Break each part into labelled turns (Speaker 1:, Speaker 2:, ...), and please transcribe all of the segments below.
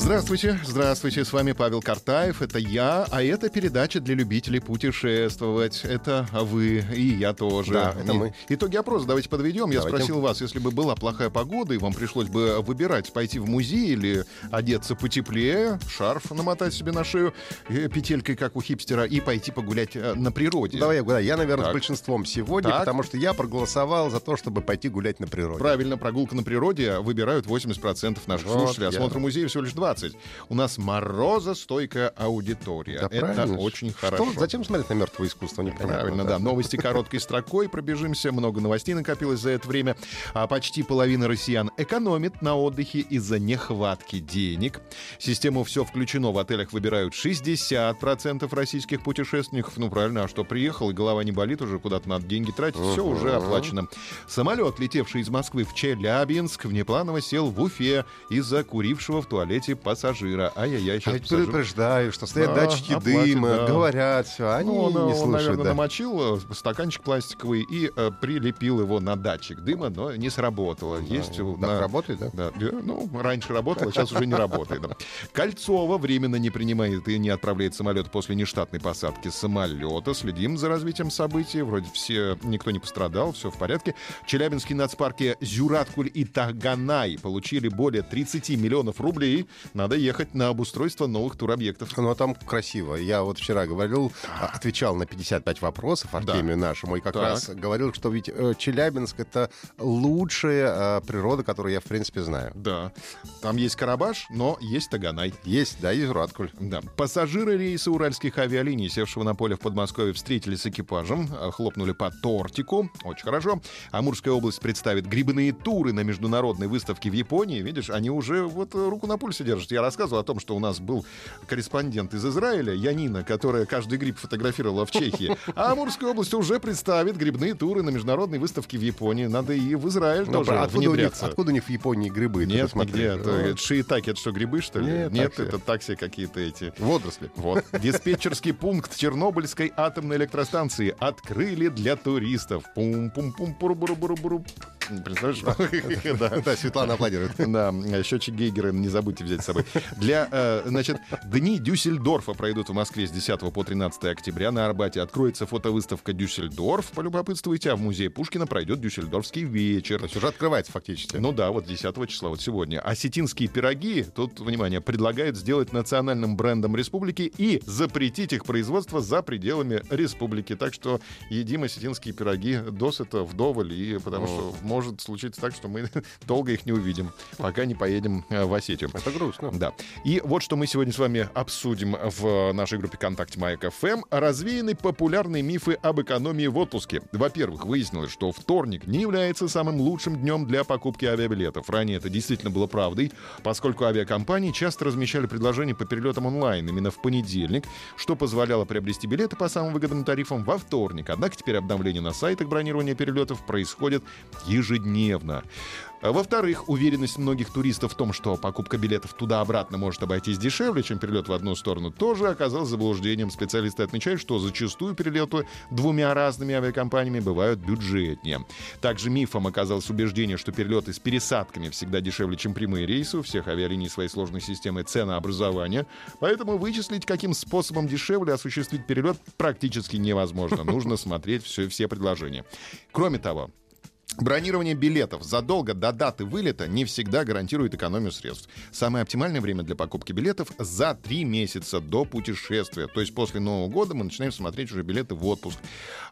Speaker 1: Здравствуйте, здравствуйте, с вами Павел Картаев, это я, а это передача для любителей путешествовать. Это вы и я тоже.
Speaker 2: Да, это
Speaker 1: И-
Speaker 2: мы.
Speaker 1: Итоги опроса давайте подведем. Я
Speaker 2: Давайте.
Speaker 1: спросил вас, если бы была плохая погода, и вам пришлось бы выбирать, пойти в музей или одеться потеплее, шарф намотать себе на шею э, петелькой, как у хипстера, и пойти погулять э, на природе.
Speaker 2: Давай я угадаю. Я, наверное,
Speaker 1: Так.
Speaker 2: с большинством сегодня,
Speaker 1: Так.
Speaker 2: потому что я проголосовал за то, чтобы пойти гулять на природе.
Speaker 1: Правильно, прогулка на природе выбирают 80% наших
Speaker 2: Вот,
Speaker 1: слушателей,
Speaker 2: я-
Speaker 1: осмотр музея всего лишь 20%. У нас морозостойкая аудитория.
Speaker 2: Да,
Speaker 1: Это
Speaker 2: правильно.
Speaker 1: очень
Speaker 2: Что?
Speaker 1: хорошо.
Speaker 2: Зачем смотреть на мертвое искусство? Непонятно.
Speaker 1: Правильно, да. Новости короткой строкой. Пробежимся. Много новостей накопилось за это время. А почти половина россиян экономит на отдыхе из-за нехватки денег. Систему «Все включено» в отелях выбирают 60% российских путешественников. Ну, правильно, а что, приехал, и голова не болит уже, куда-то надо деньги тратить. Все
Speaker 2: Мгм.
Speaker 1: уже оплачено. Самолет, летевший из Москвы в Челябинск, внепланово сел в Уфе из-за курившего в туалете пассажира. Ай-яй-яй,
Speaker 2: А
Speaker 1: сейчас
Speaker 2: ведь
Speaker 1: пассажир-
Speaker 2: предупреждаю, что стоят
Speaker 1: Да,
Speaker 2: датчики
Speaker 1: оплатит,
Speaker 2: дыма,
Speaker 1: да.
Speaker 2: говорят все, они
Speaker 1: Ну, он,
Speaker 2: не
Speaker 1: он,
Speaker 2: слушают.
Speaker 1: наверное,
Speaker 2: да.
Speaker 1: намочил стаканчик пластиковый и э, прилепил его на датчик дыма, но не сработало. Есть
Speaker 2: Так
Speaker 1: на-
Speaker 2: работает, да?
Speaker 1: да, э, ну, раньше работало, сейчас уже не работает. да. Кольцова временно не принимает и не отправляет самолет после нештатной посадки самолета. Следим за развитием событий. Вроде все, никто не пострадал, все в порядке. Челябинские нацпарки Зюраткуль и Таганай получили более 30 миллионов рублей. Надо ехать на обустройство новых туробъектов.
Speaker 2: Ну, а там красиво. Я вот вчера говорил, а, отвечал на 55 вопросов Артемию нашему, и как
Speaker 1: Так.
Speaker 2: раз говорил, что ведь э, Челябинск — это лучшая э, природа, которую я, в принципе, знаю.
Speaker 1: Да, там есть Карабаш, но есть Таганай.
Speaker 2: Есть, да, и Зураткуль.
Speaker 1: Да. Пассажиры рейса уральских авиалиний, севшего на поле в Подмосковье, встретились с экипажем, э, хлопнули по тортику. Очень хорошо. Амурская область представит грибные туры на международной выставке в Японии. Видишь, они уже вот руку на пульсе держат. Я рассказывал о том, что у нас был корреспондент из Израиля, Янина, которая каждый гриб фотографировала в Чехии. А Амурская область уже представит грибные туры на международной выставке в Японии. Надо и в Израиль
Speaker 2: Ну,
Speaker 1: тоже
Speaker 2: откуда, у них, откуда у них в Японии грибы?
Speaker 1: Нет, нигде. Это, это шиитаки, это что, грибы, что ли?
Speaker 2: Нет,
Speaker 1: Нет,
Speaker 2: такси.
Speaker 1: это такси какие-то эти.
Speaker 2: Водоросли.
Speaker 1: Вот. Диспетчерский пункт Чернобыльской атомной электростанции открыли для туристов. пум Представляешь? Да.
Speaker 2: Да, Светлана аплодирует.
Speaker 1: Да, счетчик Гейгера не забудьте взять с собой. Для, э, значит, Дни Дюссельдорфа пройдут в Москве с 10 по 13 октября. На Арбате откроется фотовыставка Дюссельдорф. Полюбопытствуйте, а в музее Пушкина пройдет Дюссельдорфский вечер.
Speaker 2: То есть уже открывается фактически.
Speaker 1: Ну да, вот 10 числа, вот сегодня. Осетинские пироги, тут, внимание, предлагают сделать национальным брендом республики и запретить их производство за пределами республики. Так что едим осетинские пироги досыта, вдоволь, и потому что может случиться так, что мы долго их не увидим, пока не поедем э, в Осетию.
Speaker 2: Это грустно.
Speaker 1: Да. И вот что мы сегодня с вами обсудим в нашей группе ВКонтакте Маяк ФМ. Развеяны популярные мифы об экономии в отпуске. Во-первых, выяснилось, что вторник не является самым лучшим днем для покупки авиабилетов. Ранее это действительно было правдой, поскольку авиакомпании часто размещали предложения по перелетам онлайн именно в понедельник, что позволяло приобрести билеты по самым выгодным тарифам во вторник. Однако теперь обновления на сайтах бронирования перелетов происходят ежедневно. А Во-вторых, уверенность многих туристов в том, что покупка билетов туда-обратно может обойтись дешевле, чем перелет в одну сторону, тоже оказалась заблуждением. Специалисты отмечают, что зачастую перелеты двумя разными авиакомпаниями бывают бюджетнее. Также мифом оказалось убеждение, что перелеты с пересадками всегда дешевле, чем прямые рейсы. У всех авиалиний своей сложной системы ценообразования. Поэтому вычислить, каким способом дешевле осуществить перелет практически невозможно. Нужно смотреть все, все предложения. Кроме того, Бронирование билетов задолго до даты вылета не всегда гарантирует экономию средств. Самое оптимальное время для покупки билетов за три месяца до путешествия. То есть после Нового года мы начинаем смотреть уже билеты в отпуск.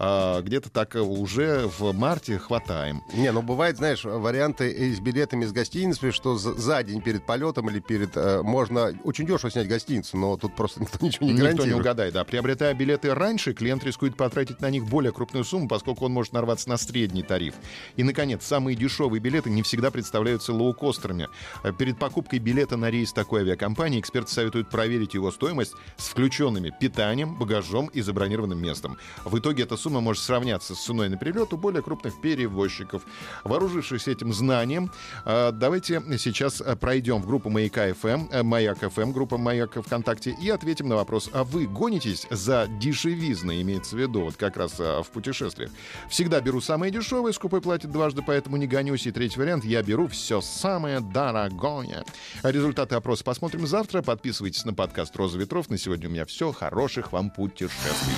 Speaker 1: А, где-то так уже в марте хватаем.
Speaker 2: Не, ну бывает, знаешь, варианты с билетами с гостиницами, что за, день перед полетом или перед... э, можно очень дешево снять гостиницу, но тут просто никто ничего не
Speaker 1: Никто не
Speaker 2: гарантирует.
Speaker 1: угадает, да. Приобретая билеты раньше, клиент рискует потратить на них более крупную сумму, поскольку он может нарваться на средний тариф. И, наконец, самые дешевые билеты не всегда представляются лоукостерами. Э, перед покупкой билета на рейс такой авиакомпании эксперты советуют проверить его стоимость с включенными питанием, багажом и забронированным местом. В итоге эта сумма может сравняться с ценой на перелет у более крупных перевозчиков. Вооружившись этим знанием, э, давайте сейчас пройдем в группу Маяка ФМ, Маяк ФМ, группа Маяк ВКонтакте, и ответим на вопрос, а вы гонитесь за дешевизной, имеется в виду, вот как раз в путешествиях? Всегда беру самое дешевое, скупой платит дважды, поэтому не гонюсь. И третий вариант, я беру все самое дорогое. Результаты опроса посмотрим завтра. Подписывайтесь на подкаст «Роза ветров». На сегодня у меня все. Хороших вам путешествий.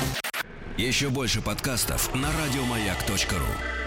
Speaker 3: Еще больше подкастов на радиомаяк.ру